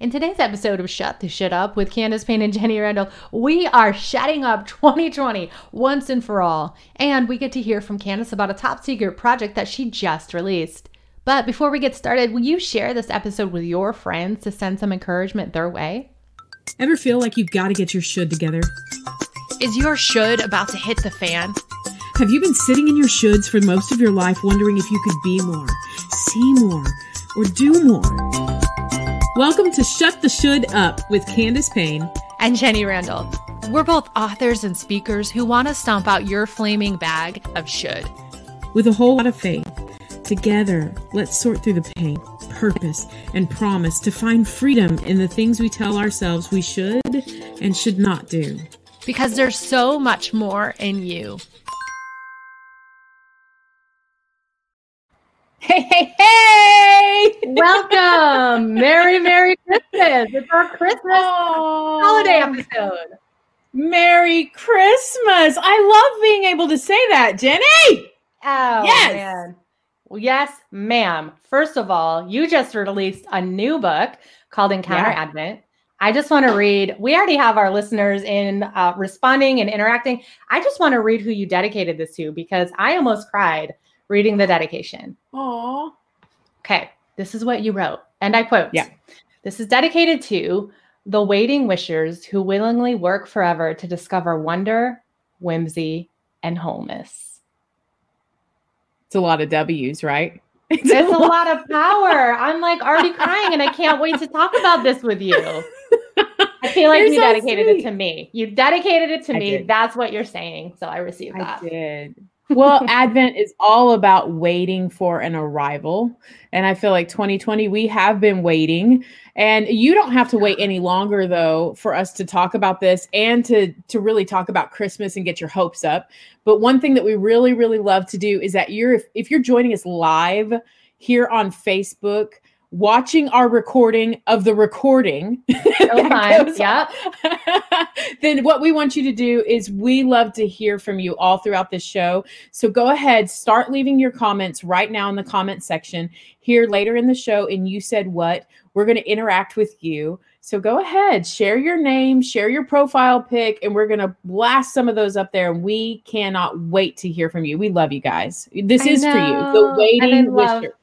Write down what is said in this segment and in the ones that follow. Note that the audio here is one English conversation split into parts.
In today's episode of Shut the Should Up with Candace Payne and Jenny Randle, we are shutting up 2020 once and for all. And we get to hear from Candace about a top secret project that she just released. But before we get started, will you share this episode with your friends to send some encouragement their way? Ever feel like you've got to get your should together? Is your should about to hit the fan? Have you been sitting in your shoulds for most of your life wondering if you could be more, see more, or do more? Welcome to Shut the Should Up with Candace Payne and Jenny Randle. We're both authors and speakers who want to stomp out your flaming bag of should. With a whole lot of faith, together, let's sort through the pain, purpose, and promise to find freedom in the things we tell ourselves we should and should not do. Because there's so much more in you. Hey, hey, hey! Welcome! Merry, Merry Christmas! It's our Christmas oh, holiday episode. Merry Christmas! I love being able to say that, Jenny. Oh yes. man. Well, yes, ma'am. First of all, you just released a new book called Encounter yeah. Advent. I just want to read. We already have our listeners in uh, responding and interacting. I just want to read who you dedicated this to because I almost cried reading the dedication. Oh. Okay, this is what you wrote. And I quote Yeah. This is dedicated to the waiting wishers who willingly work forever to discover wonder, whimsy, and wholeness. It's a lot of W's, right? It's, it's a, lot. lot of power. I'm like already crying and I can't wait to talk about this with you. I feel like you're you so dedicated sweet. it to me. You dedicated it to I me. Did. That's what you're saying. So I received that. I did well, Advent is all about waiting for an arrival. And I feel like 2020, we have been waiting. And you don't have to wait any longer, though, for us to talk about this and to, to really talk about Christmas and get your hopes up. But one thing that we really, really love to do is that you're, if, if you're joining us live here on Facebook, watching our recording of the recording, oh yeah. then what we want you to do is we love to hear from you all throughout this show. So go ahead, start leaving your comments right now in the comment section here later in the show. And you said what? We're going to interact with you. So go ahead, share your name, share your profile pic, and we're going to blast some of those up there. And we cannot wait to hear from you. We love you guys. This I is know. for you. The waiting wisher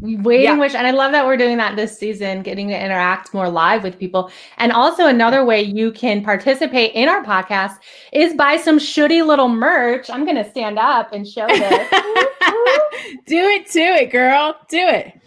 waiting yeah. wish and i love that we're doing that this season getting to interact more live with people. And also another way you can participate in our podcast is buy some shitty little merch. I'm gonna stand up and show this. Do it to it girl. Do it.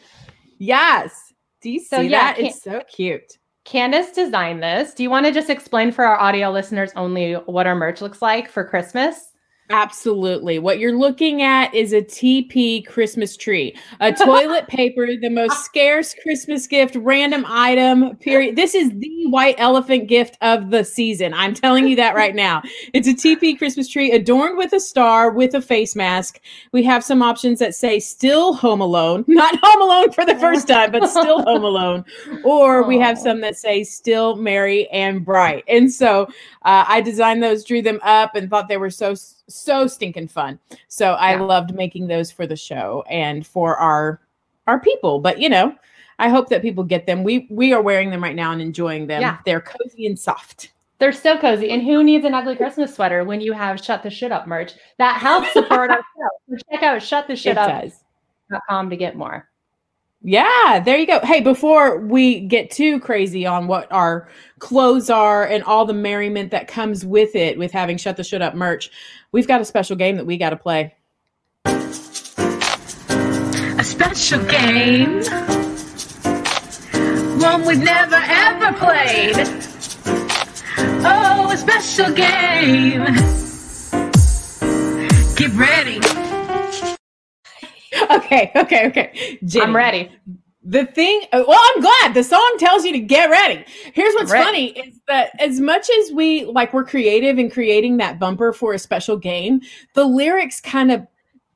Yes. Do you see so, yeah, that? It's so cute. Candace designed this. Do you want to just explain for our audio listeners only what our merch looks like for christmas Absolutely. What you're looking at is a TP Christmas tree, a toilet paper, the most scarce Christmas gift, random item, period. This is the white elephant gift of the season. I'm telling you that right now. It's a TP Christmas tree adorned with a star with a face mask. We have some options that say still home alone, not home alone for the first time, but still home alone. Or we have some that say still merry and bright. And so uh, I designed those, drew them up, and thought they were so so stinking fun. So I yeah. loved making those for the show and for our our people. But you know, I hope that people get them. We we are wearing them right now and enjoying them. Yeah. They're cozy and soft. They're so cozy. And who needs an ugly Christmas sweater when you have Shut the Should Up merch? That helps support our show. So check out Shut the Should Up.com to get more. Yeah, there you go. Hey, before we get too crazy on what our clothes are and all the merriment that comes with it, with having Shut the Should Up merch, we've got a special game that we got to play. A special game, one we've never ever played. Oh, a special game. Get ready okay, okay, okay. Jenny, I'm ready. The thing, uh, well, I'm glad the song tells you to get ready. Here's what's funny is that as much as we like, we're creative in creating that bumper for a special game, the lyrics kind of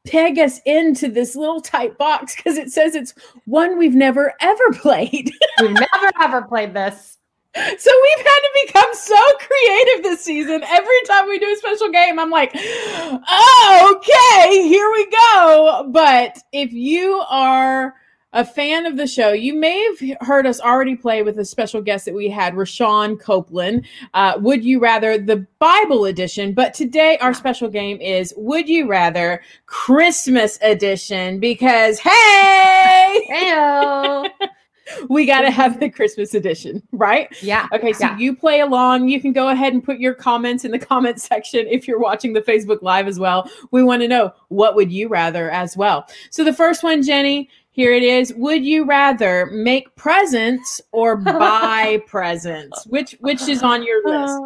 peg us into this little tight box because it says it's one we've never ever played. we've never ever played this. So we've had to become so creative this season. Every time we do a special game, I'm like, oh, okay, here we go. But if you are a fan of the show. You may have heard us already play with a special guest that we had, Rashawn Copeland. Uh, would you rather the Bible edition? But today our special game is Would you rather Christmas edition? Because hey, Heyo. we got to have the Christmas edition, right? yeah. Okay, so Yeah. you play along. You can go ahead and put your comments in the comment section if you're watching the Facebook Live as well. We want to know what would you rather as well. So the first one, Jenny, here it is. Would you rather make presents or buy presents? Which which is on your list?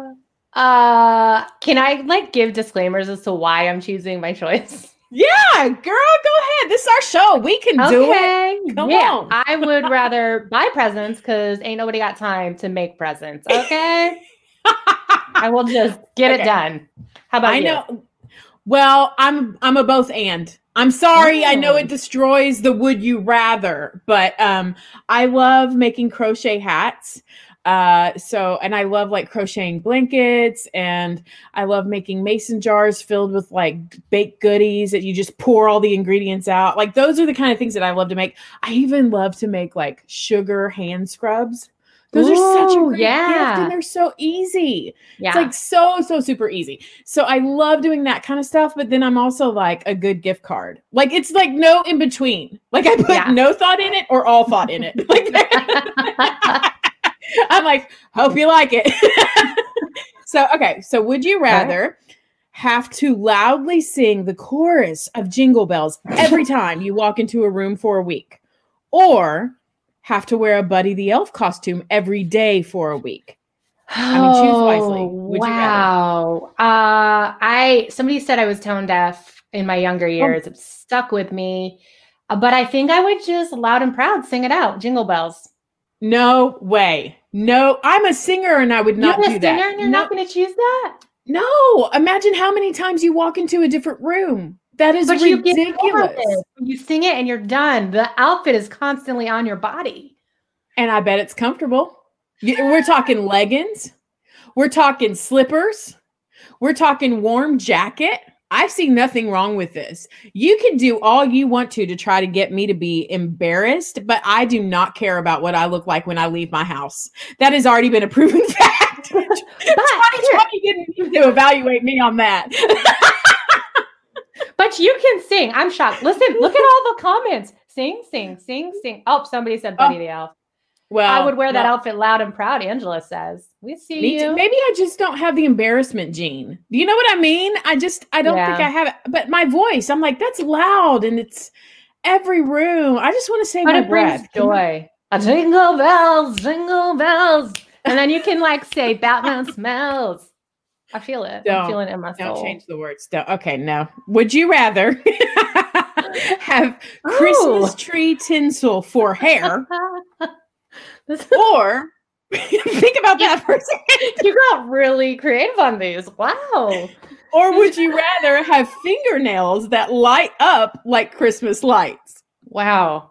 Uh, can I like give disclaimers as to why I'm choosing my choice? Yeah, girl, go ahead. This is our show. We can do it. Come yeah, on. I would rather buy presents because ain't nobody got time to make presents. Okay. I will just get Okay. it done. How about I you? know. Well, I'm I'm a both and. I'm sorry. I know Oh. it destroys the would you rather, but um I love making crochet hats. Uh so and I love like crocheting blankets and I love making mason jars filled with like baked goodies that you just pour all the ingredients out. Like those are the kind of things that I love to make. I even love to make like sugar hand scrubs. Those are such a great yeah. gift and they're so easy. Yeah. It's like so, so super easy. So I love doing that kind of stuff, but then I'm also like a good gift card. Like it's like no in between. Like I put Yeah. no thought in it or all thought in it. Like I'm like, hope you like it. so okay, so would you rather have to loudly sing the chorus of Jingle Bells every time you walk into a room for a week, or have to wear a Buddy the Elf costume every day for a week? I mean, choose wisely. Oh, Would you wow. Uh, I somebody said I was tone deaf in my Oh. younger years. It stuck with me. Uh, but I think I would just loud and proud sing it out. Jingle bells. No way. No, I'm a singer and I would not you're do a that. singer and you're no, not going to choose that. no, imagine how many times you walk into a different room. That is But you ridiculous. it. You sing it and you're done. The outfit is constantly on your body. And I bet it's comfortable. We're talking leggings. We're talking slippers. We're talking warm jacket. I see nothing wrong with this. You can do all you want to to try to get me to be embarrassed, but I do not care about what I look like when I leave my house. That has already been a proven fact. 2020 didn't need to evaluate me on that. But you can sing. I'm shocked. Listen, look at all the comments. Sing, sing, sing, sing. Oh, somebody said Buddy Oh, the Elf. Well, I would wear that well, outfit loud and proud, Angela says. We see you. too. Maybe I just don't have the embarrassment gene. Do you know what I mean? I just I don't think I have it. But my voice, I'm like, that's loud and it's every room. I just want to say but my it brings breath. We- joy. A jingle bells, jingle bells. And then you can like say Batman smells. I feel it. Don't- I'm feeling it in my soul. Don't change the words. Don't. Okay, no. Would you rather have Christmas Ooh. tree tinsel for hair This- or think about that for a second. you got really creative on these. Wow. Or would you rather have fingernails that light up like Christmas lights? Wow.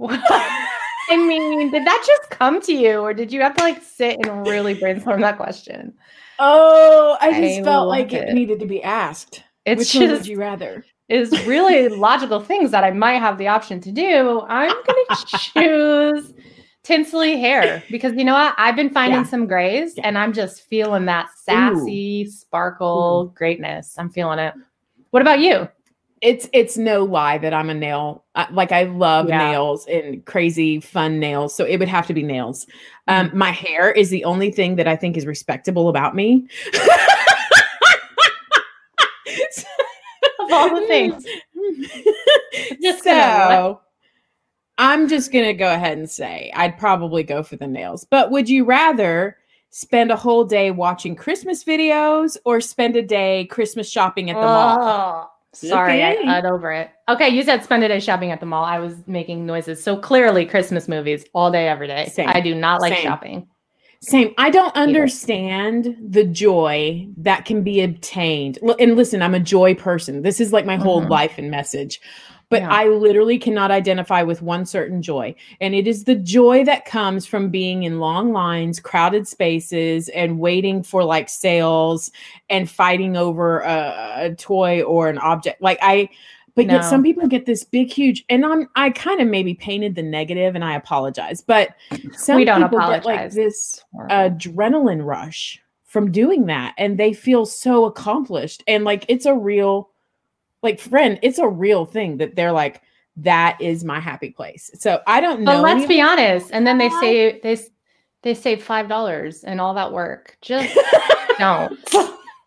I mean, did that just come to you, or did you have to like sit and really brainstorm that question? Oh, I just I felt like it. it. needed to be asked. It's Which one would you rather? is really logical things that I might have the option to do. I'm gonna choose tinsely hair because you know what? I've been finding Yeah. some grays, Yeah. and I'm just feeling that sassy sparkle greatness. I'm feeling it. What about you? It's it's no lie that I'm a nail. Like I love Yeah. nails and crazy fun nails, so it would have to be nails. Um, Mm-hmm. my hair is the only thing that I think is respectable about me. Of all the things, Just so I'm just gonna go ahead and say I'd probably go for the nails. But would you rather spend a whole day watching Christmas videos or spend a day Christmas shopping at the mall? Sorry, Okay. I got over it. Okay, you said spend a day shopping at the mall. I was making noises. So clearly, Christmas movies all day, every day. Same. I do not like Same. shopping. Same. I don't understand the joy that can be obtained. And listen, I'm a joy person. This is like my whole Mhm. life and message. But Yeah. I literally cannot identify with one certain joy. And it is the joy that comes from being in long lines, crowded spaces, and waiting for like sales and fighting over a, a toy or an object. Like I but yet some people get this big, huge, and I'm I kind of maybe painted the negative, and I apologize, but some We don't people get like this adrenaline rush from doing that, and they feel so accomplished, and like it's a real, like friend, it's a real thing that they're like that is my happy place. So I don't know. But let's be honest. And then they say they they save five dollars and all that work. Just don't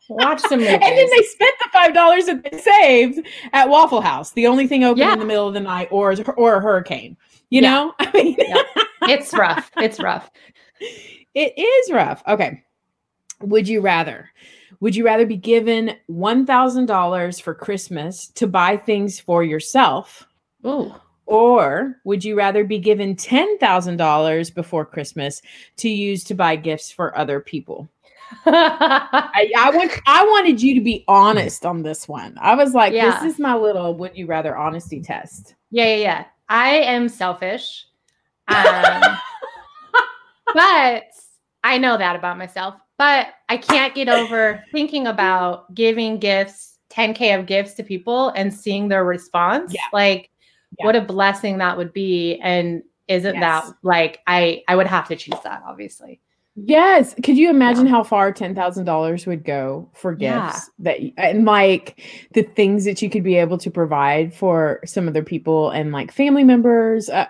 watch some movies. And then they spent the five dollars that they saved at Waffle House, the only thing open Yeah. in the middle of the night, or or a hurricane. You Yeah. know, I mean, Yeah. it's rough. It's rough. it is rough. Okay, would you rather? Would you rather be given one thousand dollars for Christmas to buy things for yourself, Ooh. or would you rather be given ten thousand dollars before Christmas to use to buy gifts for other people? I, I want I wanted you to be honest on this one. I was like, Yeah. this is my little would you rather honesty test. Yeah, yeah, yeah. I am selfish. Um, but I know that about myself. But I can't get over thinking about giving gifts, 10K of gifts to people and seeing their response. Yeah. Like, Yeah. what a blessing that would be. And isn't Yes. that like I I would have to choose that, obviously. Yes. Could you imagine how far ten thousand dollars would go for gifts Yeah. that and like the things that you could be able to provide for some other people and like family members? Uh,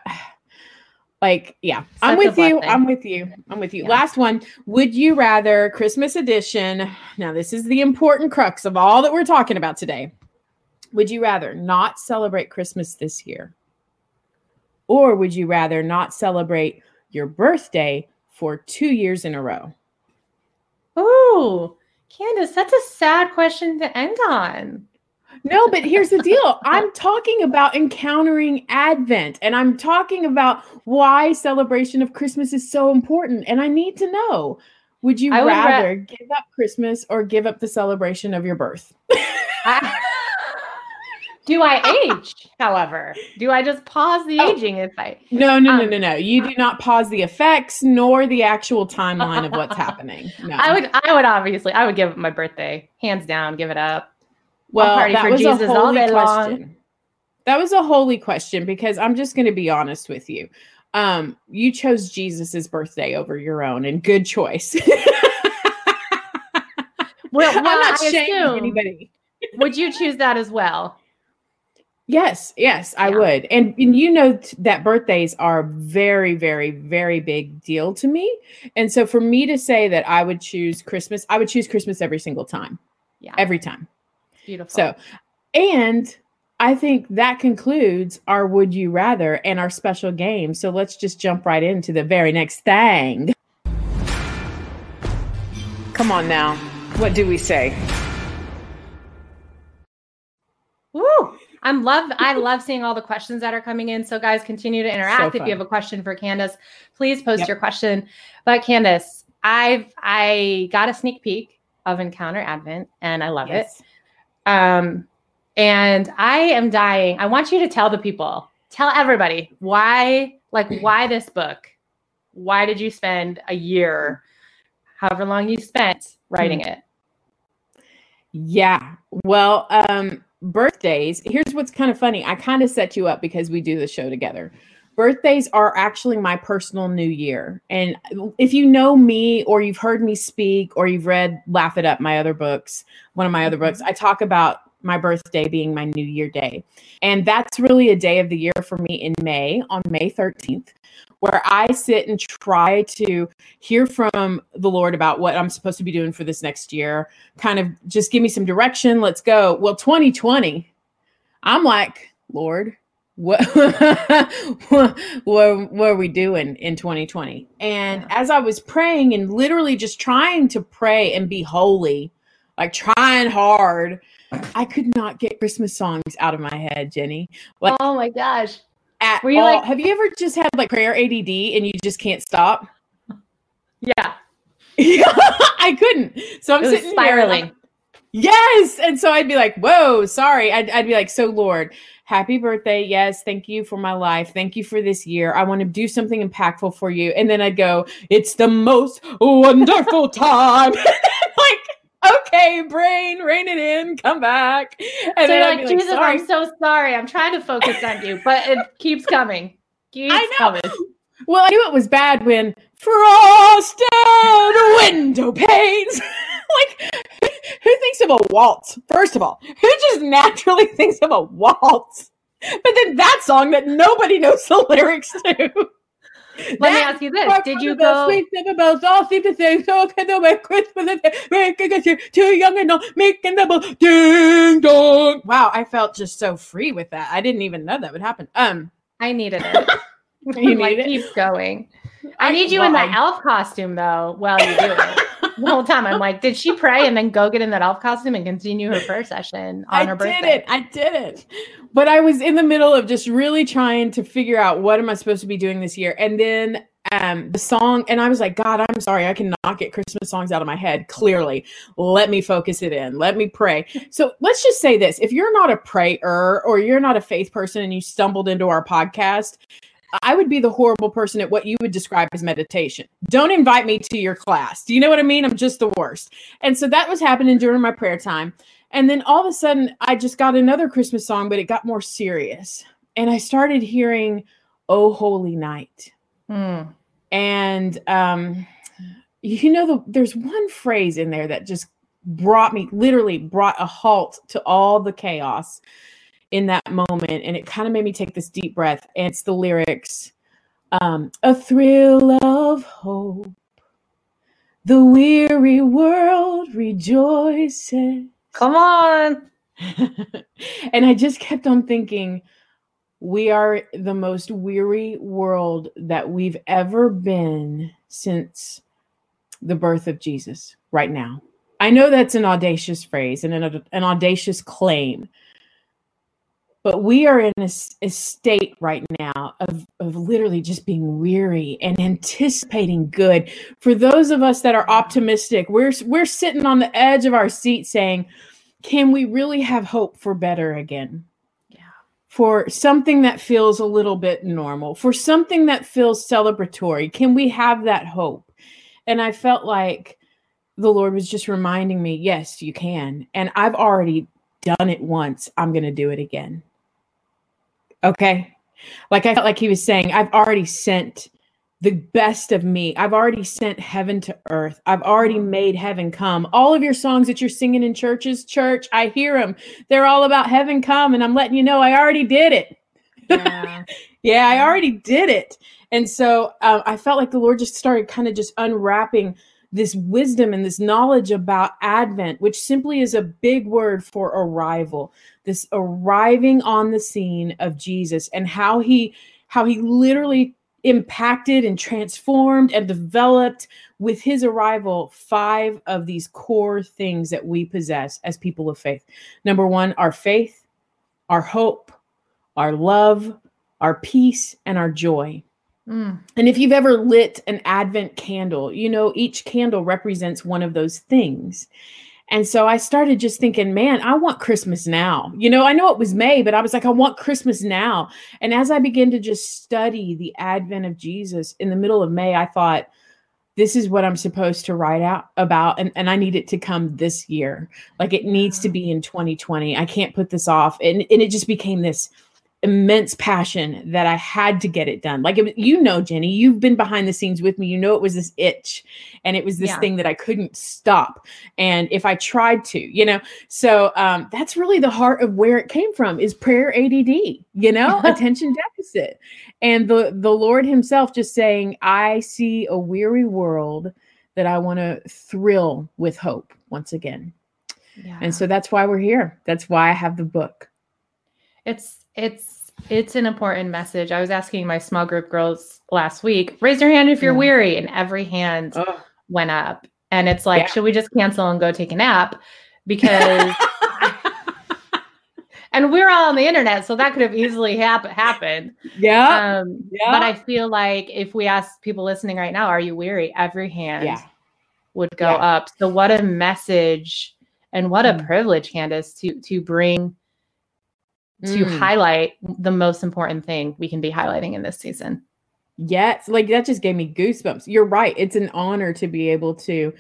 like, yeah, I'm with you. blessing. I'm with you. I'm with you. Yeah. Last one. Would you rather Christmas edition? Now, this is the important crux of all that we're talking about today. Would you rather not celebrate Christmas this year? Or would you rather not celebrate your birthday for two years in a row? Oh, Candace, that's a sad question to end on. No, but here's the deal. I'm talking about encountering Advent and I'm talking about why celebration of Christmas is so important. And I need to know would you would ra- rather give up Christmas or give up the celebration of your birth? I- do I age, however? Do I just pause the Oh. aging if I No, no, no, Um, no, no. You do not pause the effects nor the actual timeline of what's happening. No. I would I would obviously I would give it my birthday. Hands down, give it up. Well, party that for was Jesus a all holy day long. question. That was a holy question because I'm just going to be honest with you. Um, you chose Jesus's birthday over your own, and good choice. Well, I'm not I shaming assume- anybody. Would you choose that as well? Yes, yes, I Yeah. would. And, and you know t- that birthdays are very, very, very big deal to me. And so for me to say that I would choose Christmas, I would choose Christmas every single time. Yeah. Every time. Beautiful. So, and I think that concludes our Would You Rather and our special game. So let's just jump right into the very next thing. Come on now. What do we say? Woo! I'm love I love seeing all the questions that are coming in. So guys, continue to interact. if you have a question for Candace, please post Yep. your question. But Candace, I've I got a sneak peek of Encounter Advent and I love it. Um, and I am dying. I want you to tell the people, tell everybody why, like, why this book? Why did you spend a year, however long you spent writing Hmm. it? Yeah. Well, um, birthdays. Here's what's kind of funny. I kind of set you up because we do the show together. Birthdays are actually my personal new year. And if you know me or you've heard me speak or you've read Laugh It Up, my other books, one of my other books, mm-hmm. I talk about my birthday being my new year day. And that's really a day of the year for me in May, on May 13th, where I sit and try to hear from the Lord about what I'm supposed to be doing for this next year kind of just give me some direction. Let's go. Well, 2020, I'm like, Lord, what what, what, what are we doing in 2020? And Yeah. as I was praying and literally just trying to pray and be holy, like trying hard, I could not get Christmas songs out of my head, Jenny. Like Oh my gosh. at Were you all. like- have you ever just had like prayer ADD and you just can't stop? Yeah. I couldn't. So I'm sitting here and I'm- spiraling. Yes. And so I'd be like, whoa, sorry. I'd, I'd be like, so Lord, happy birthday. Yes. Thank you for my life. Thank you for this year. I want to do something impactful for you. And then I'd go, it's the most wonderful time. like, okay, brain, rein it in, come back. so then like, be Jesus, sorry. I'm so sorry. I'm trying to focus on you, but it keeps coming. Keeps I know. coming. Well, I knew it was bad when frosted window panes. Like, who thinks of a waltz? First of all, who just naturally thinks of a waltz? But then that song that nobody knows the lyrics to. Let me ask you this: Did you go? Sweet bells all seem to say so can the way Christmas is making us here too young and old making the bell ding dong. Wow, I felt just so free with that. I didn't even know that would happen. Um, I needed it. You like, need it? Keep going. I need you in well, that elf costume though. While you do it, the whole time I'm like, did she pray and then go get in that elf costume and continue her prayer session on I her birthday? I did it. I did it. But I was in the middle of just really trying to figure out what am I supposed to be doing this year. And then um the song and I was like, God, I'm sorry. I cannot get Christmas songs out of my head. Clearly. Let me focus it in. Let me pray. So let's just say this. If you're not a prayer or you're not a faith person and you stumbled into our podcast, I would be the horrible person at what you would describe as meditation. Don't invite me to your class. Do you know what I mean? I'm just the worst. And so that was happening during my prayer time. And then all of a sudden, I just got another Christmas song, but it got more serious. And I started hearing Oh Holy Night. Hmm. And um, you know, the, there's one phrase in there that just brought me, literally brought a halt to all the chaos in that moment. And it kind of made me take this deep breath. And it's the lyrics um, A thrill of hope, the weary world rejoices. Come on. and I just kept on thinking, we are the most weary world that we've ever been since the birth of Jesus right now. I know that's an audacious phrase and an, an audacious claim, but we are in a state right now of, of literally just being weary and anticipating good. For those of us that are optimistic, we're, we're sitting on the edge of our seat saying, can we really have hope for better again? Yeah. For something that feels a little bit normal, for something that feels celebratory, can we have that hope? And I felt like the Lord was just reminding me, yes, you can. And I've already done it once. I'm going to do it again. Okay. Like I felt like he was saying, I've already sent the best of me. I've already sent heaven to earth. I've already made heaven come. All of your songs that you're singing in churches, church, I hear them. They're all about heaven come. And I'm letting you know I already did it. Yeah. Yeah, I already did it. And so uh, I felt like the Lord just started kind of just unwrapping this wisdom and this knowledge about Advent, which simply is a big word for arrival. This arriving on the scene of Jesus and how he how he literally impacted and transformed and developed with his arrival five of these core things that we possess as people of faith. Number 1, our faith, our hope, our love, our peace, and our joy. Mm. And if you've ever lit an Advent candle, you know, each candle represents one of those things. And so I started just thinking, man, I want Christmas now. You know, I know it was May, but I was like, I want Christmas now. And as I began to just study the advent of Jesus in the middle of May, I thought, this is what I'm supposed to write out about. And, and I need it to come this year. Like it needs to be in 2020. I can't put this off. And, and it just became this immense passion that I had to get it done. Like it, was- you know, Jenny, you've been behind the scenes with me. You know, it was this itch, and it was this Yeah. thing that I couldn't stop. And if I tried to, you know, so um, that's really the heart of where it came from is prayer ADD. You know, attention deficit, and the the Lord Himself just saying, "I see a weary world that I want to thrill with hope once again." Yeah. And so that's why we're here. That's why I have the book. it's it's it's an important message. I was asking my small group girls last week, raise your hand if you're Yeah. weary, and every hand Oh. went up. And it's like, Yeah. should we just cancel and go take a nap? Because and we're all on the internet, so that could have easily hap- happened. yeah. Um, yeah. But I feel like if we ask people listening right now, are you weary? Every hand Yeah. would go Yeah. up. So what a message and what a Mm. privilege, Candace, to to bring to Mm. highlight the most important thing we can be highlighting in this season. Yes, like that just gave me goosebumps. You're right. It's an honor to be able to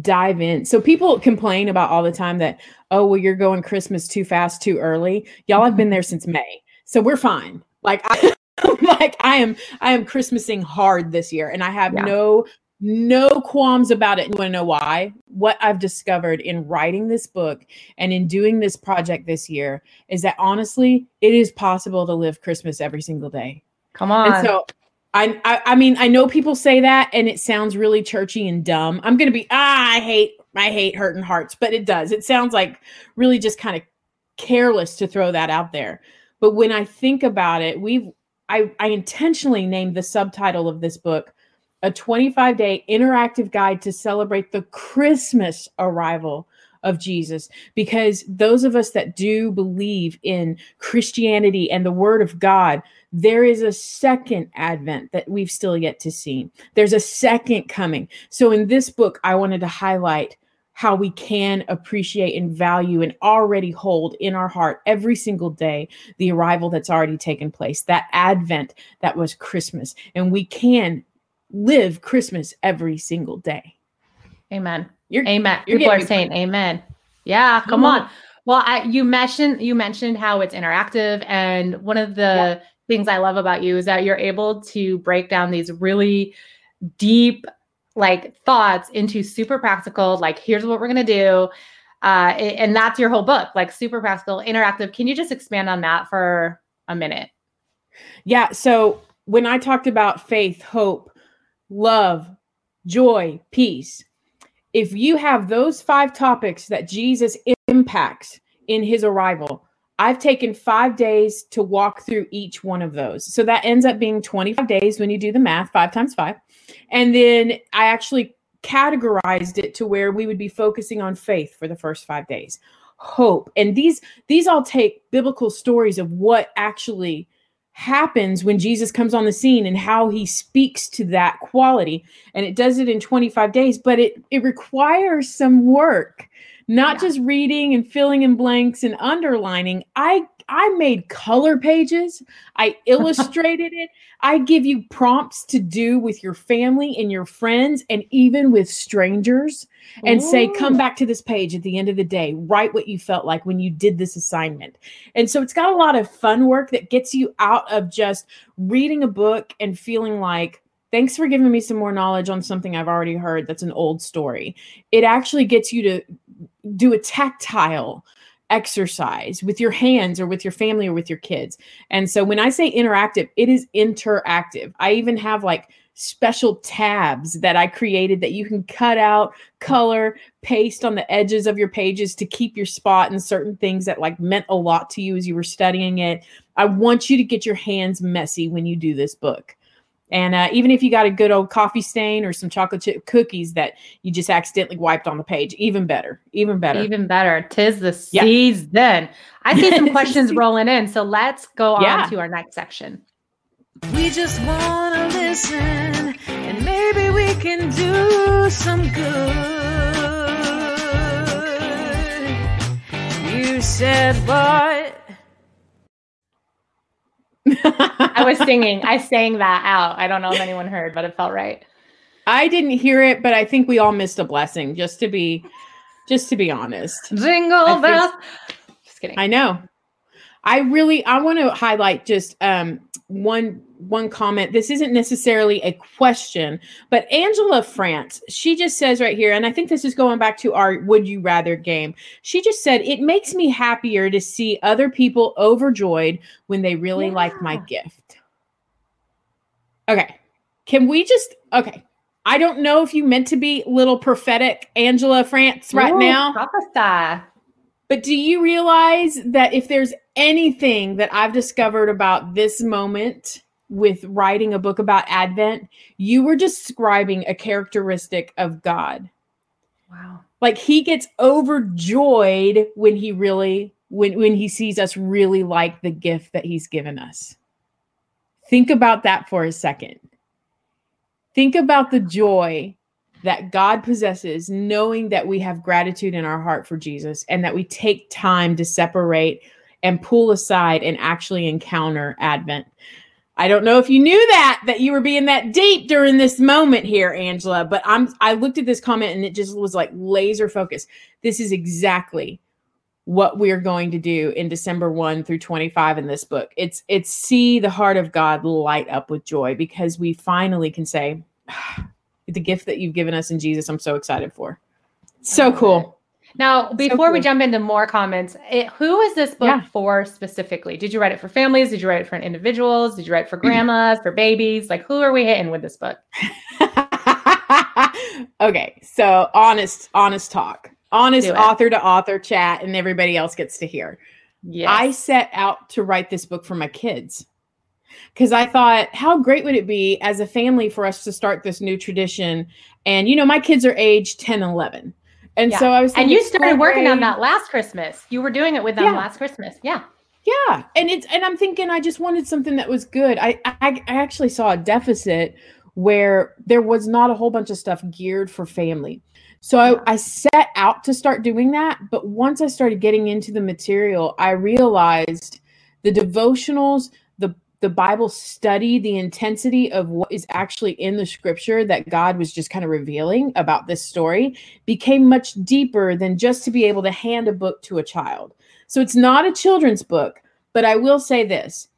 dive in. So people complain about all the time that, oh, well, you're going Christmas too fast, too early. Y'all have been there since May. So we're fine. Like I like I am I am Christmasing hard this year and I have Yeah. no no qualms about it. You want to know why? What I've discovered in writing this book and in doing this project this year is that honestly, it is possible to live Christmas every single day. Come on. And so I, I I mean I know people say that and it sounds really churchy and dumb. I'm gonna be ah I hate I hate hurting hearts, but it does. It sounds like really just kind of careless to throw that out there. But when I think about it, we've I, I intentionally named the subtitle of this book a 25 day interactive guide to celebrate the Christmas arrival of Jesus because those of us that do believe in Christianity and the word of God there is a second advent that we've still yet to see. There's a second coming. So in this book I wanted to highlight how we can appreciate and value and already hold in our heart every single day the arrival that's already taken place, that advent that was Christmas. And we can live Christmas every single day. Amen. You're, Amen. you're People are saying amen. Yeah, come Mhm. on. Well, I, you mentioned you mentioned how it's interactive, and one of the things I love about you is that you're able to break down these really deep, like thoughts into super practical. Like, here's what we're gonna do, uh, and that's your whole book, like super practical, interactive. Can you just expand on that for a minute? Yeah. So when I talked about faith, hope, love, joy, peace, if you have those five topics that Jesus impacts in his arrival, I've taken five days to walk through each one of those. So that ends up being 25 days when you do the math, five times five. And then I actually categorized it to where we would be focusing on faith for the first five days hope and these these all take biblical stories of what actually happens when Jesus comes on the scene and how he speaks to that quality and it does it in 25 days but it it requires some work not Yeah. just reading and filling in blanks and underlining i i made color pages. I illustrated it. I give you prompts to do with your family and your friends and even with strangers and say come back to this page at the end of the day. Write what you felt like when you did this assignment. And so it's got a lot of fun work that gets you out of just reading a book and feeling like thanks for giving me some more knowledge on something i've already heard that's an old story. It actually gets you to do a tactile exercise with your hands or with your family or with your kids. And so when i say interactive it is interactive. I even have like special tabs that i created that you can cut out color paste on the edges of your pages to keep your spot and certain things that like meant a lot to you as you were studying it. I want you to get your hands messy when you do this book and uh, even if you got a good old coffee stain or some chocolate chip cookies that you just accidentally wiped on the page even better even better Even better. Tis the Yeah. season. I see some questions rolling in. So let's go Yeah. on to our next section. We just wanna listen, and maybe we can do some good. You said what? I was singing. I sang that out. I don't know if anyone heard, but it felt right. I didn't hear it, but I think we all missed a blessing. Just to be, just to be honest, Jingle I bells. Just kidding. I know. I really, I want to highlight just um, one one comment. This isn't necessarily a question, but Angela France, she just says right here, and I think this is going back to our "Would you rather" game. She just said, "It makes me happier to see other people overjoyed when they really like my gift." Okay, can we just? Okay, I don't know if you meant to be little prophetic, Angela France, right Ooh, now. Prophesy. But do you realize that if there's anything that I've discovered about this moment with writing a book about Advent, you were describing a characteristic of God. Wow. Like he gets overjoyed when he really when when he sees us really like the gift that he's given us. Think about that for a second. Think about the joy that God possesses, knowing that we have gratitude in our heart for Jesus and that we take time to separate and pull aside and actually encounter Advent. I don't know if you knew that that you were being that deep during this moment here, Angela, but I'm I looked at this comment and it just was like laser focus. This is exactly what we're going to do in December 1 through 25 in this book. It's it's see the heart of God light up with joy because we finally can say ah, the gift that you've given us in Jesus I'm so excited for. So cool. Now, before so cool. we jump into more comments, it, who is this book yeah. for specifically? Did you write it for families? Did you write it for individuals? Did you write it for grandmas, for babies? Like, who are we hitting with this book? okay, so honest, honest talk, honest author to author chat, and everybody else gets to hear. Yes. I set out to write this book for my kids because I thought, how great would it be as a family for us to start this new tradition? And, you know, my kids are age 10 and 11. And yeah. so I was And you started working grade. on that last Christmas. You were doing it with them yeah. last Christmas. Yeah. Yeah. And it's and I'm thinking I just wanted something that was good. I, I I actually saw a deficit where there was not a whole bunch of stuff geared for family. So I, I set out to start doing that. But once I started getting into the material, I realized the devotionals, the Bible study, the intensity of what is actually in the scripture that God was just kind of revealing about this story became much deeper than just to be able to hand a book to a child. So it's not a children's book, but I will say this.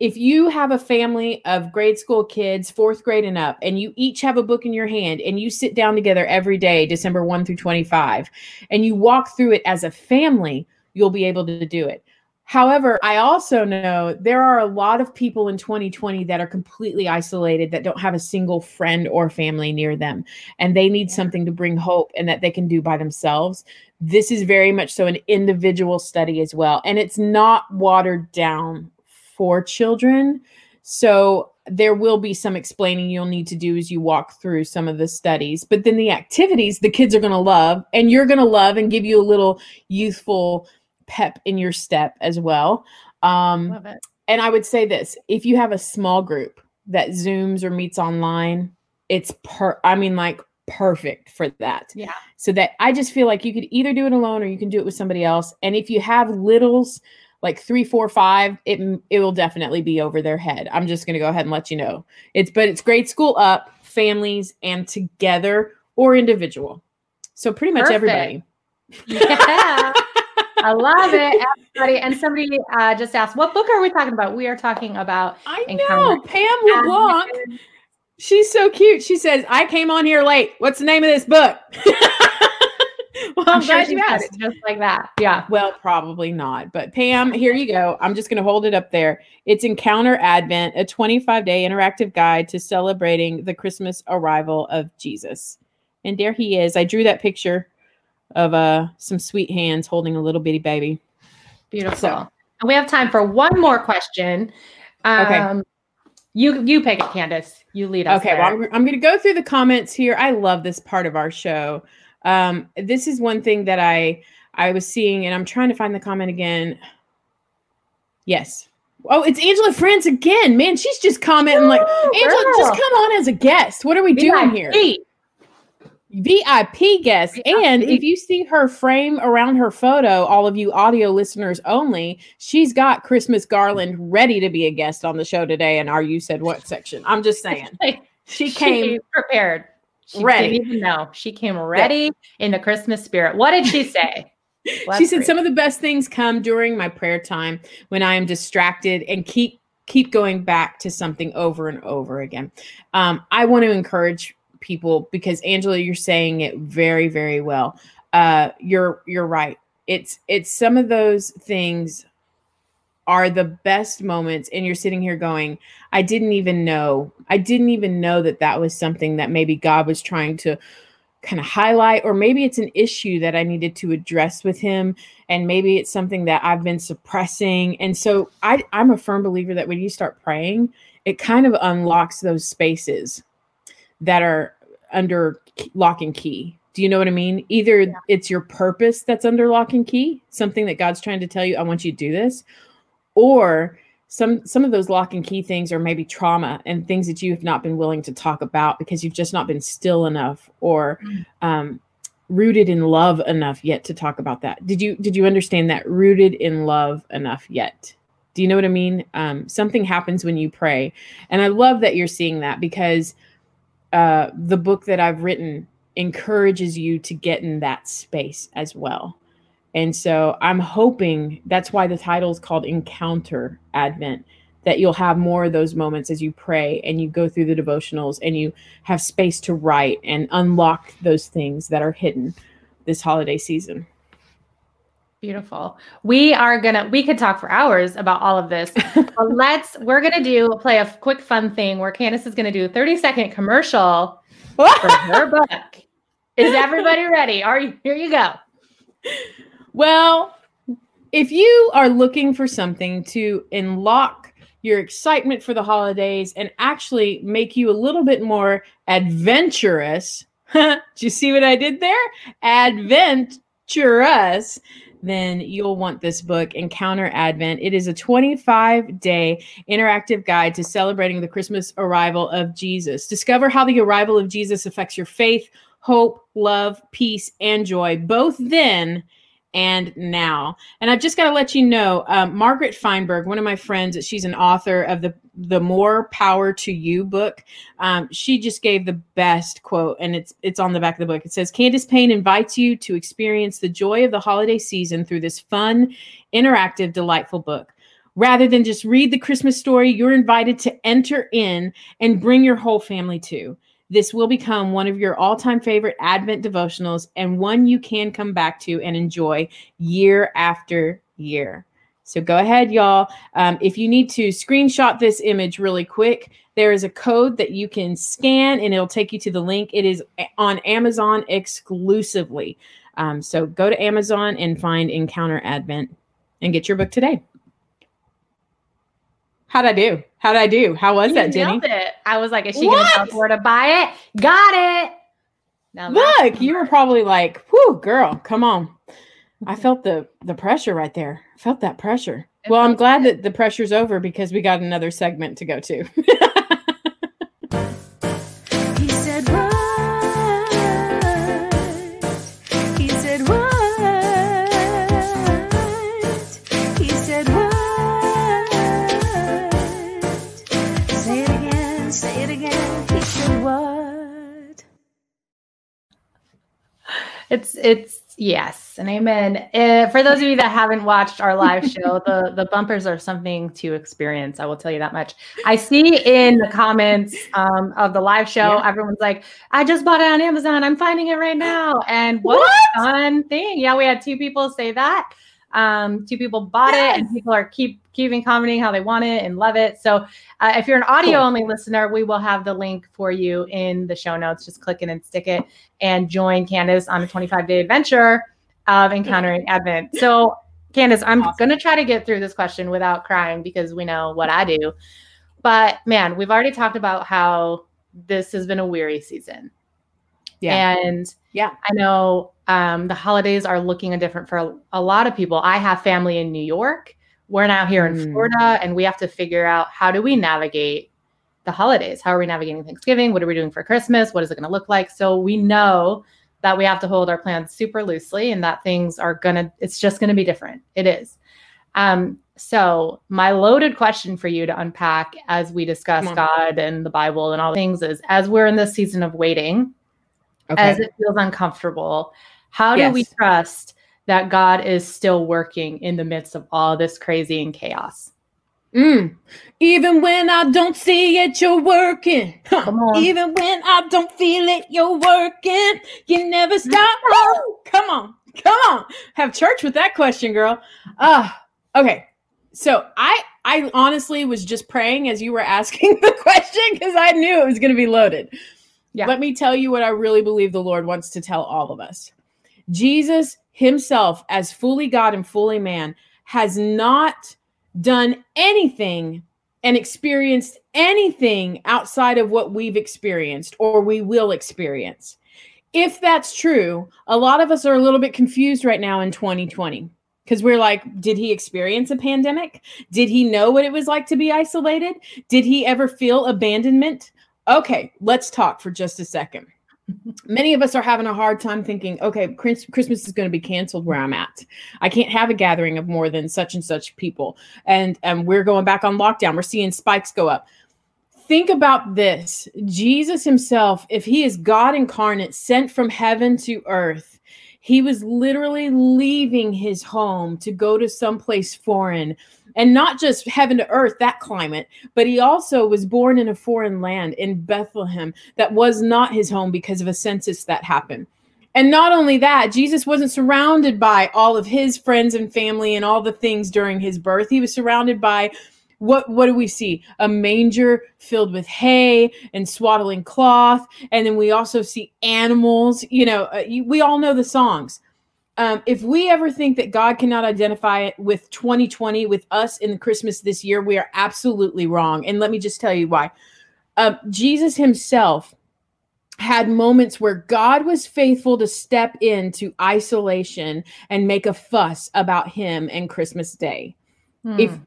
If you have a family of grade school kids, fourth grade and up, and you each have a book in your hand and you sit down together every day, December 1 through 25, and you walk through it as a family, you'll be able to do it. However, I also know there are a lot of people in 2020 that are completely isolated that don't have a single friend or family near them and they need something to bring hope and that they can do by themselves. This is very much so an individual study as well and it's not watered down for children. So there will be some explaining you'll need to do as you walk through some of the studies, but then the activities the kids are going to love and you're going to love and give you a little youthful pep in your step as well. Um, and I would say this if you have a small group that Zooms or meets online, it's per, I mean, like perfect for that. Yeah. So that I just feel like you could either do it alone or you can do it with somebody else. And if you have littles, like three, four, five, it it will definitely be over their head. I'm just gonna go ahead and let you know. It's but it's grade school up, families, and together or individual. So pretty much Perfect. everybody. Yeah. I love it, everybody. And somebody uh, just asked, "What book are we talking about?" We are talking about. I know Pam LeBlanc. She's so cute. She says, "I came on here late. What's the name of this book?" well, I'm, I'm sure glad you asked. Just like that. Yeah. Well, probably not. But Pam, here you go. I'm just going to hold it up there. It's Encounter Advent, a 25 day interactive guide to celebrating the Christmas arrival of Jesus. And there he is. I drew that picture of uh some sweet hands holding a little bitty baby. Beautiful. So, and we have time for one more question. Um, okay. You you pick it, Candace. You lead us. Okay. There. Well, I'm, I'm going to go through the comments here. I love this part of our show. Um, this is one thing that I I was seeing, and I'm trying to find the comment again. Yes. Oh, it's Angela France again. Man, she's just commenting like, Angela, girl. just come on as a guest. What are we doing here? VIP guest. VIP. And if you see her frame around her photo, all of you audio listeners only, she's got Christmas garland ready to be a guest on the show today. And are you said what section? I'm just saying. she came prepared. She ready. didn't even know. She came ready yeah. in the Christmas spirit. What did she say? she said some of the best things come during my prayer time when I am distracted and keep keep going back to something over and over again. Um, I want to encourage people because Angela, you're saying it very, very well. Uh, you're you're right. It's it's some of those things are the best moments and you're sitting here going i didn't even know i didn't even know that that was something that maybe god was trying to kind of highlight or maybe it's an issue that i needed to address with him and maybe it's something that i've been suppressing and so I, i'm a firm believer that when you start praying it kind of unlocks those spaces that are under lock and key. Do you know what I mean? Either yeah. it's your purpose that's under lock and key, something that God's trying to tell you, I want you to do this, or some some of those lock and key things are maybe trauma and things that you have not been willing to talk about because you've just not been still enough or mm. um, rooted in love enough yet to talk about that. Did you did you understand that rooted in love enough yet? Do you know what I mean? Um, something happens when you pray. And I love that you're seeing that because uh, the book that I've written encourages you to get in that space as well. And so I'm hoping that's why the title is called Encounter Advent, that you'll have more of those moments as you pray and you go through the devotionals and you have space to write and unlock those things that are hidden this holiday season. Beautiful. We are gonna we could talk for hours about all of this. but let's we're gonna do play a quick fun thing where Candace is gonna do a 30 second commercial for her book. Is everybody ready? Are you here you go. Well, if you are looking for something to unlock your excitement for the holidays and actually make you a little bit more adventurous, do you see what I did there? Adventurous then you'll want this book, Encounter Advent. It is a 25 day interactive guide to celebrating the Christmas arrival of Jesus. Discover how the arrival of Jesus affects your faith, hope, love, peace, and joy, both then and now. And I've just got to let you know, um, Margaret Feinberg, one of my friends, she's an author of the the More Power to You book. Um, she just gave the best quote, and it's it's on the back of the book. It says, "Candace Payne invites you to experience the joy of the holiday season through this fun, interactive, delightful book." Rather than just read the Christmas story, you're invited to enter in and bring your whole family too. This will become one of your all time favorite Advent devotionals and one you can come back to and enjoy year after year. So go ahead, y'all. Um, if you need to screenshot this image really quick, there is a code that you can scan and it'll take you to the link. It is on Amazon exclusively. Um, so go to Amazon and find Encounter Advent and get your book today. How'd I do? How'd I do? How was You that, Jenny? it. I was like, is she What? gonna tell where to buy it? Got it. Now Look, you were probably like, "Whoo, girl, come on." I felt the the pressure right there. I felt that pressure. It Well, I'm glad that the pressure's over because we got another segment to go to. It's it's yes, and amen. Uh, for those of you that haven't watched our live show, the the bumpers are something to experience. I will tell you that much. I see in the comments um, of the live show, Yeah. everyone's like, "I just bought it on Amazon. I'm finding it right now." And what, a fun thing! Yeah, we had two people say that. Um, two people bought it, and people are keep keeping commenting how they want it and love it. So, uh, if you're an audio only listener, we will have the link for you in the show notes. Just click it and stick it and join Candace on a 25 day adventure of encountering Advent. So, Candace, I'm Awesome. going to try to get through this question without crying because we know what I do. But man, we've already talked about how this has been a weary season. yeah. And Yeah. I know um, the holidays are looking different for a, a lot of people. I have family in New York. We're now here in Mm. Florida, and we have to figure out how do we navigate the holidays? How are we navigating Thanksgiving? What are we doing for Christmas? What is it going to look like? So we know that we have to hold our plans super loosely and that things are going to, it's just going to be different. It is. Um, so my loaded question for you to unpack as we discuss God and the Bible and all the things is as we're in this season of waiting, as it feels uncomfortable, how do we trust that God is still working in the midst of all this crazy and chaos? Mm. Even when I don't see it, you're working. Come on. Even when I don't feel it, you're working. You never stop. Come on. Come on. Have church with that question, girl. Ah, okay. So I I honestly was just praying as you were asking the question because I knew it was going to be loaded. Yeah. Let me tell you what I really believe the Lord wants to tell all of us. Jesus himself, as fully God and fully man, has not done anything and experienced anything outside of what we've experienced or we will experience. If that's true, a lot of us are a little bit confused right now in 2020 because we're like, did he experience a pandemic? Did he know what it was like to be isolated? Did he ever feel abandonment? Okay, let's talk for just a second. Many of us are having a hard time thinking, okay, Christmas is going to be canceled where I'm at. I can't have a gathering of more than such and such people. And, and we're going back on lockdown. We're seeing spikes go up. Think about this Jesus himself, if he is God incarnate, sent from heaven to earth, he was literally leaving his home to go to someplace foreign and not just heaven to earth, that climate, but he also was born in a foreign land in Bethlehem that was not his home because of a census that happened. And not only that, Jesus wasn't surrounded by all of his friends and family and all the things during his birth. He was surrounded by what what do we see? A manger filled with hay and swaddling cloth, and then we also see animals. You know, uh, we all know the songs um, if we ever think that God cannot identify it with 2020 with us in the Christmas this year, we are absolutely wrong. And let me just tell you why. Uh, Jesus himself had moments where God was faithful to step into isolation and make a fuss about him and Christmas Day. Hmm. If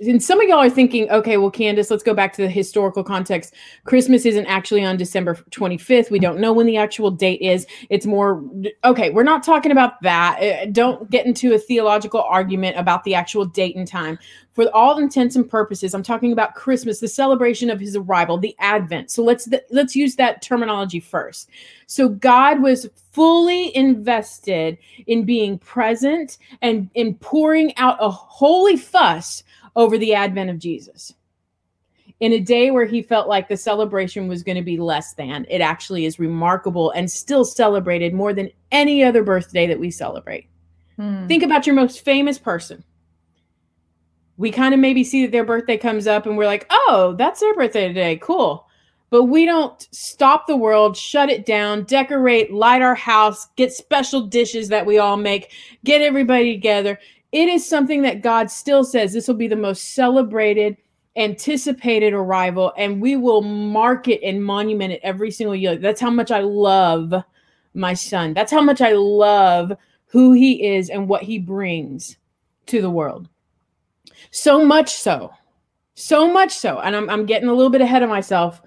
and some of y'all are thinking, okay, well, Candace, let's go back to the historical context. Christmas isn't actually on December 25th. We don't know when the actual date is. It's more, okay, we're not talking about that. Uh, don't get into a theological argument about the actual date and time. For all intents and purposes, I'm talking about Christmas, the celebration of his arrival, the Advent. So let's let's use that terminology first. So God was fully invested in being present and in pouring out a holy fuss over the advent of Jesus. In a day where he felt like the celebration was going to be less than, it actually is remarkable and still celebrated more than any other birthday that we celebrate. Hmm. Think about your most famous person. We kind of maybe see that their birthday comes up and we're like, oh, that's their birthday today. Cool. But we don't stop the world, shut it down, decorate, light our house, get special dishes that we all make, get everybody together it is something that God still says this will be the most celebrated, anticipated arrival, and we will mark it and monument it every single year. That's how much I love my son. That's how much I love who he is and what he brings to the world. So much so, so much so, and I'm, I'm getting a little bit ahead of myself.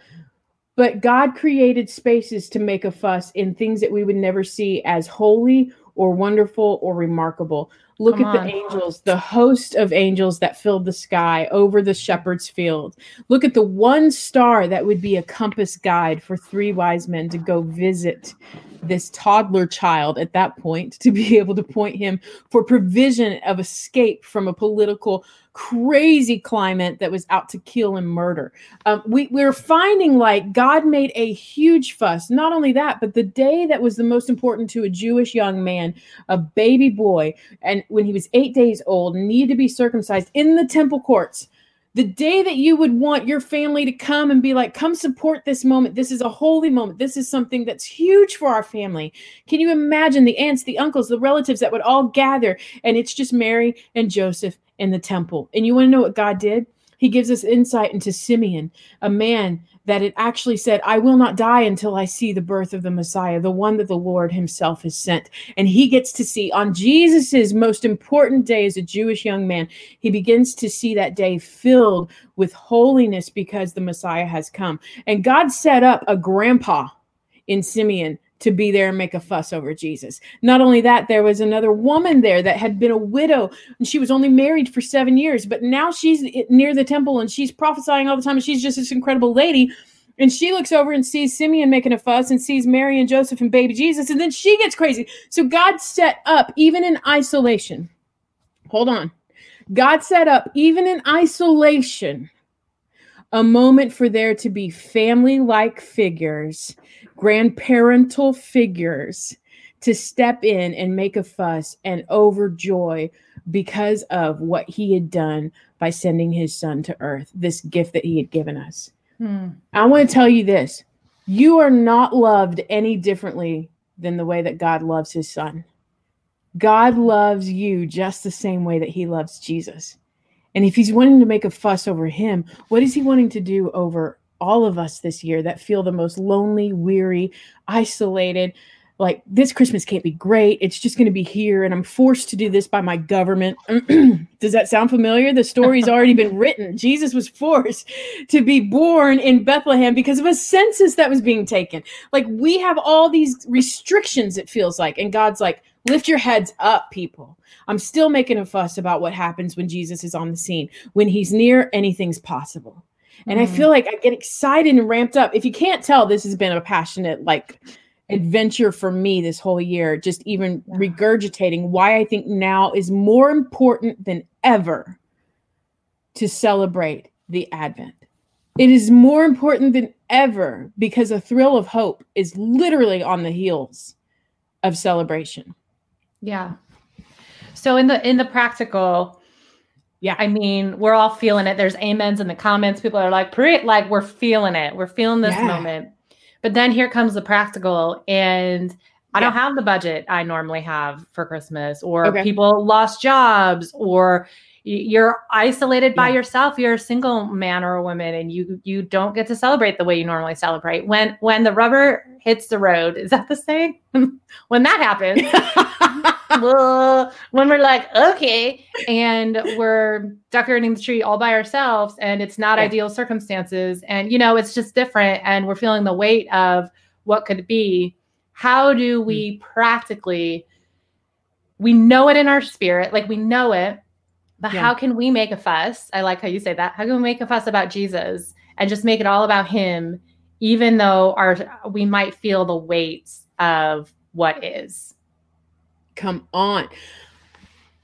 But God created spaces to make a fuss in things that we would never see as holy or wonderful or remarkable. Look Come at on. the angels, the host of angels that filled the sky over the shepherd's field. Look at the one star that would be a compass guide for three wise men to go visit this toddler child at that point to be able to point him for provision of escape from a political crazy climate that was out to kill and murder. Um, we, we're finding like God made a huge fuss. Not only that, but the day that was the most important to a Jewish young man, a baby boy, and when he was eight days old, needed to be circumcised in the temple courts the day that you would want your family to come and be like, come support this moment. This is a holy moment. This is something that's huge for our family. Can you imagine the aunts, the uncles, the relatives that would all gather? And it's just Mary and Joseph in the temple. And you want to know what God did? He gives us insight into Simeon, a man that it actually said, I will not die until I see the birth of the Messiah, the one that the Lord himself has sent. And he gets to see on Jesus's most important day as a Jewish young man, he begins to see that day filled with holiness because the Messiah has come. And God set up a grandpa in Simeon to be there and make a fuss over Jesus. Not only that, there was another woman there that had been a widow and she was only married for seven years, but now she's near the temple and she's prophesying all the time and she's just this incredible lady. And she looks over and sees Simeon making a fuss and sees Mary and Joseph and baby Jesus. And then she gets crazy. So God set up, even in isolation, hold on. God set up, even in isolation, a moment for there to be family like figures, grandparental figures to step in and make a fuss and overjoy because of what he had done by sending his son to earth, this gift that he had given us. Hmm. I want to tell you this you are not loved any differently than the way that God loves his son. God loves you just the same way that he loves Jesus. And if he's wanting to make a fuss over him, what is he wanting to do over all of us this year that feel the most lonely, weary, isolated, like this Christmas can't be great. It's just going to be here, and I'm forced to do this by my government. Does that sound familiar? The story's already been written. Jesus was forced to be born in Bethlehem because of a census that was being taken. Like we have all these restrictions, it feels like, and God's like, lift your heads up, people. I'm still making a fuss about what happens when Jesus is on the scene. When he's near, anything's possible. And mm. I feel like I get excited and ramped up. If you can't tell, this has been a passionate, like, adventure for me this whole year, just even regurgitating why I think now is more important than ever to celebrate the Advent. It is more important than ever because a thrill of hope is literally on the heels of celebration. Yeah. So in the in the practical, yeah, I mean, we're all feeling it. There's amens in the comments. People are like, pre like we're feeling it. We're feeling this yeah. moment. But then here comes the practical, and I don't have the budget I normally have for Christmas, or okay. people lost jobs, or you're isolated by yeah. yourself you're a single man or a woman and you you don't get to celebrate the way you normally celebrate when when the rubber hits the road is that the saying when that happens well, when we're like okay and we're decorating the tree all by ourselves and it's not yeah. ideal circumstances and you know it's just different and we're feeling the weight of what could be how do we mm. practically we know it in our spirit like we know it but yeah. how can we make a fuss? I like how you say that. How can we make a fuss about Jesus and just make it all about him, even though our we might feel the weight of what is? Come on.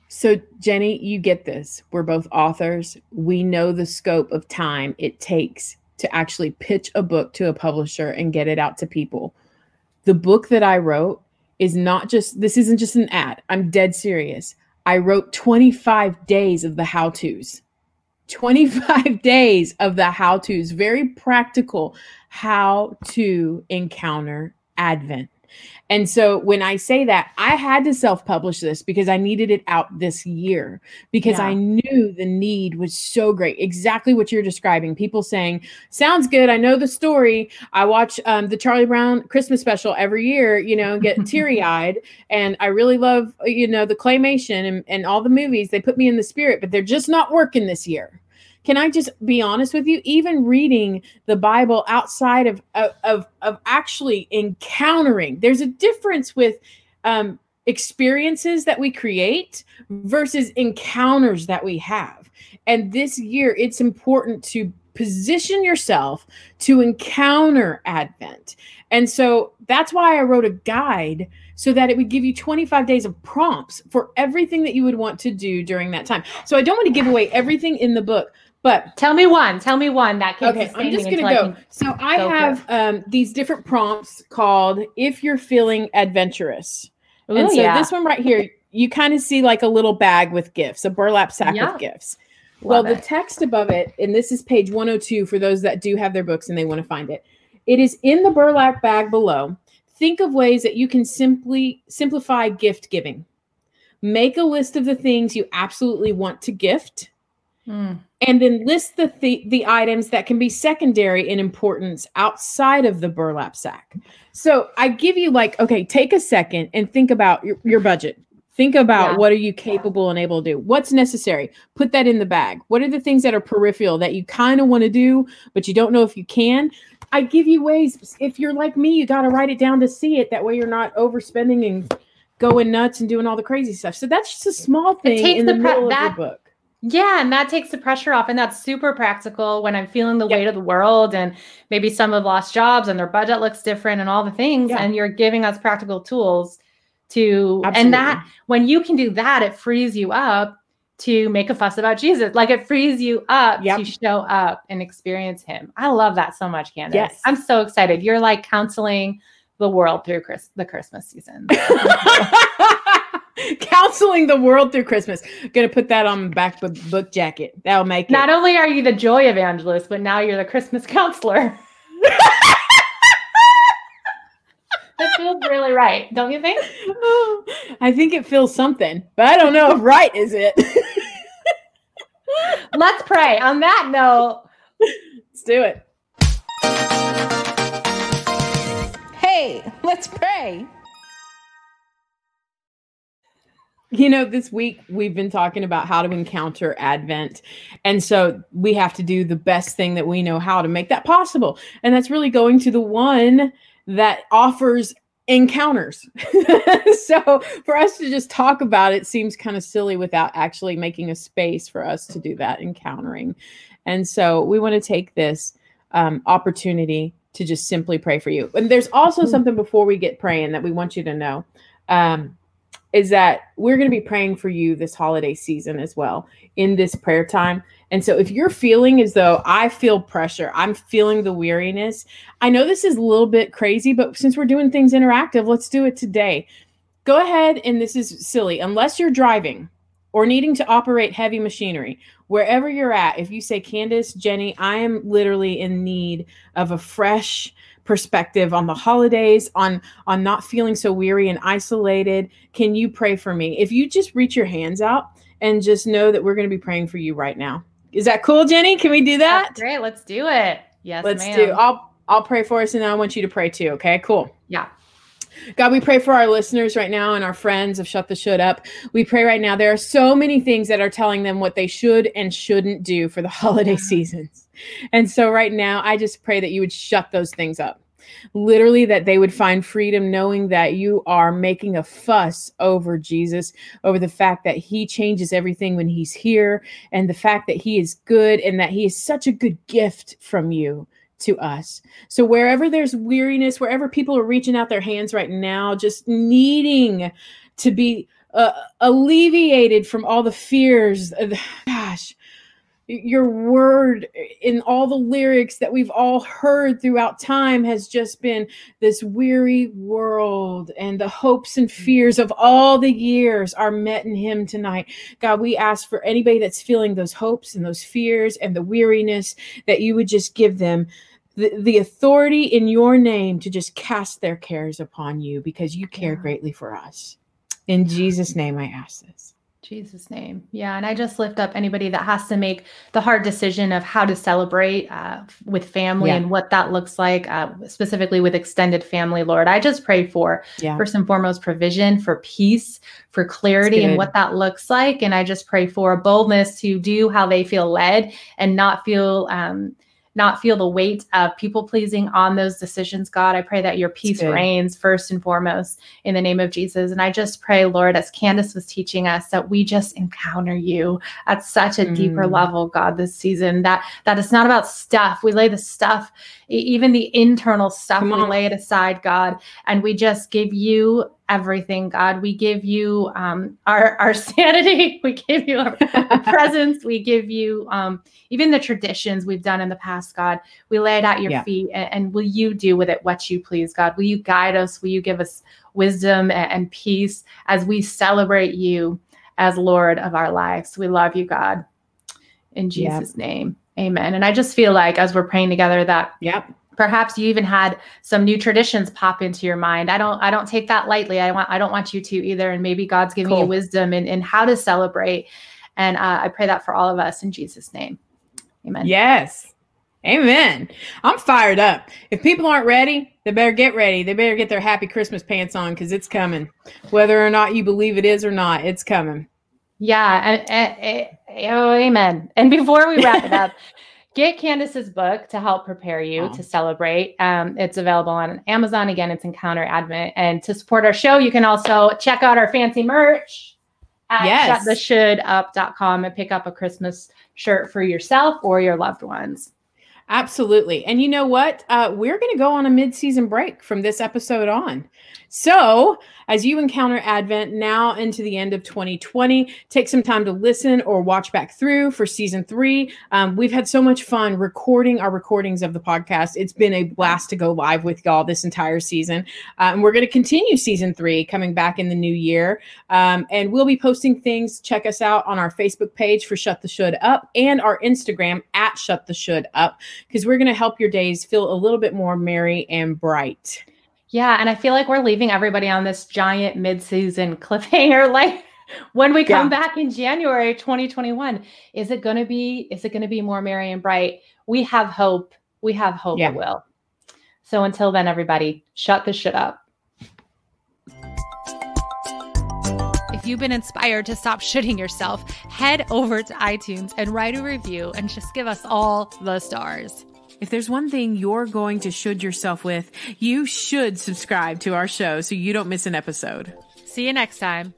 So, Jenny, you get this. We're both authors. We know the scope of time it takes to actually pitch a book to a publisher and get it out to people. The book that I wrote is not just, this isn't just an ad. I'm dead serious. I wrote 25 days of the how to's. 25 days of the how to's, very practical how to encounter Advent. And so when I say that, I had to self publish this because I needed it out this year because yeah. I knew the need was so great. Exactly what you're describing. People saying, Sounds good. I know the story. I watch um, the Charlie Brown Christmas special every year, you know, get teary eyed. And I really love, you know, the claymation and, and all the movies. They put me in the spirit, but they're just not working this year can I just be honest with you? Even reading the Bible outside of of of actually encountering, there's a difference with um, experiences that we create versus encounters that we have. And this year, it's important to position yourself to encounter Advent. And so that's why I wrote a guide so that it would give you 25 days of prompts for everything that you would want to do during that time. So I don't want to give away everything in the book, but tell me one. Tell me one that can. Okay, I'm just gonna go. I so I go have um, these different prompts called "If You're Feeling Adventurous," Ooh, and so yeah. this one right here, you kind of see like a little bag with gifts, a burlap sack yeah. with gifts. Love well, it. the text above it, and this is page 102 for those that do have their books and they want to find it. It is in the burlap bag below. Think of ways that you can simply simplify gift giving. Make a list of the things you absolutely want to gift Mm. And then list the, th- the items that can be secondary in importance outside of the burlap sack. So I give you like, okay, take a second and think about your, your budget. Think about yeah. what are you capable and able to do? What's necessary? Put that in the bag. What are the things that are peripheral that you kind of want to do, but you don't know if you can? I give you ways. If you're like me, you got to write it down to see it. That way you're not overspending and going nuts and doing all the crazy stuff. So that's just a small thing in the, the middle pre- that, of your book. Yeah, and that takes the pressure off. And that's super practical when I'm feeling the yep. weight of the world and maybe some have lost jobs and their budget looks different and all the things. Yeah. And you're giving us practical tools to, Absolutely. and that when you can do that, it frees you up to make a fuss about Jesus. Like it frees you up yep. to show up and experience him. I love that so much, Candace. Yes. I'm so excited. You're like counseling the world through Chris- the Christmas season. counseling the world through Christmas. Gonna put that on my back book, book jacket. That'll make it Not it. only are you the joy evangelist, but now you're the Christmas counselor. that feels really right, don't you think? I think it feels something, but I don't know if right is it. Let's pray. On that note, let's do it. Hey, let's pray. You know, this week we've been talking about how to encounter Advent. And so we have to do the best thing that we know how to make that possible. And that's really going to the one that offers encounters. so for us to just talk about it seems kind of silly without actually making a space for us to do that encountering. And so we want to take this um, opportunity to just simply pray for you. And there's also mm-hmm. something before we get praying that we want you to know. Um, is that we're going to be praying for you this holiday season as well in this prayer time. And so if you're feeling as though I feel pressure, I'm feeling the weariness, I know this is a little bit crazy, but since we're doing things interactive, let's do it today. Go ahead, and this is silly, unless you're driving or needing to operate heavy machinery, wherever you're at, if you say, Candace, Jenny, I am literally in need of a fresh, perspective on the holidays on on not feeling so weary and isolated can you pray for me? If you just reach your hands out and just know that we're going to be praying for you right now. Is that cool jenny? Can we do that? That's great. Let's do it. Yes let's ma'am. do i'll i'll pray for us and then i want you to pray too okay? Cool. Yeah God, we pray for our listeners right now and our friends of Shut the Should Up. We pray right now. There are so many things that are telling them what they should and shouldn't do for the holiday mm-hmm. seasons. And so, right now, I just pray that you would shut those things up. Literally, that they would find freedom knowing that you are making a fuss over Jesus, over the fact that he changes everything when he's here, and the fact that he is good and that he is such a good gift from you to us. So, wherever there's weariness, wherever people are reaching out their hands right now, just needing to be uh, alleviated from all the fears, uh, gosh, your word in all the lyrics that we've all heard throughout time has just been this weary world and the hopes and mm. fears of all the years are met in him tonight god we ask for anybody that's feeling those hopes and those fears and the weariness that you would just give them the, the authority in your name to just cast their cares upon you because you care yeah. greatly for us in jesus name i ask this Jesus' name. Yeah. And I just lift up anybody that has to make the hard decision of how to celebrate uh, with family yeah. and what that looks like, uh, specifically with extended family, Lord. I just pray for, yeah. first and foremost, provision, for peace, for clarity and what that looks like. And I just pray for a boldness to do how they feel led and not feel, um, not feel the weight of people pleasing on those decisions, God. I pray that your peace reigns first and foremost in the name of Jesus. And I just pray, Lord, as Candace was teaching us, that we just encounter you at such a mm. deeper level, God, this season. That that it's not about stuff. We lay the stuff, even the internal stuff, we lay it aside, God, and we just give you everything, God. We give you um, our our sanity. We give you our, presence. We give you um, even the traditions we've done in the past, God. We lay it at your yeah. feet, and, and, will you do with it what you please, God? Will you guide us? Will you give us wisdom and, and peace as we celebrate you as Lord of our lives? We love you, God. In Jesus' yep. name, Amen. And I just feel like as we're praying together that yep perhaps you even had some new traditions pop into your mind. I don't i don't take that lightly. I want i don't want you to either. And maybe god's giving cool. you wisdom in, in how to celebrate. And uh, i pray that for all of us in jesus name. Amen. Yes. Amen. I'm fired up. If people aren't ready they better get ready. They better get their happy christmas pants on because it's coming. Whether or not you believe it is or not it's coming. Yeah. And, and, and oh amen. And before we wrap it up get Candace's book to help prepare you oh. to celebrate. Um, it's available on Amazon. Again, it's Encounter Advent. And to support our show, you can also check out our fancy merch at yes. shuttheshouldUp.com and pick up a Christmas shirt for yourself or your loved ones. Absolutely. And you know what? Uh, we're going to go on a mid season break from this episode on. So, as you encounter Advent now into the end of 2020, take some time to listen or watch back through for season three. Um, we've had so much fun recording our recordings of the podcast. It's been a blast to go live with y'all this entire season. Uh, and we're going to continue season three coming back in the new year. Um, and we'll be posting things. Check us out on our Facebook page for Shut the Should Up and our Instagram at Shut the Should Up because we're going to help your days feel a little bit more merry and bright. Yeah, and I feel like we're leaving everybody on this giant mid-season cliffhanger. Like when we come yeah. back in January 2021, is it going to be? Is it going to be more merry and bright? We have hope. We have hope. Yeah. It will. So until then, everybody, shut the should up. If you've been inspired to stop shoulding yourself, head over to iTunes and write a review and just give us all the stars. If there's one thing you're going to should yourself with, you should subscribe to our show so you don't miss an episode. See you next time.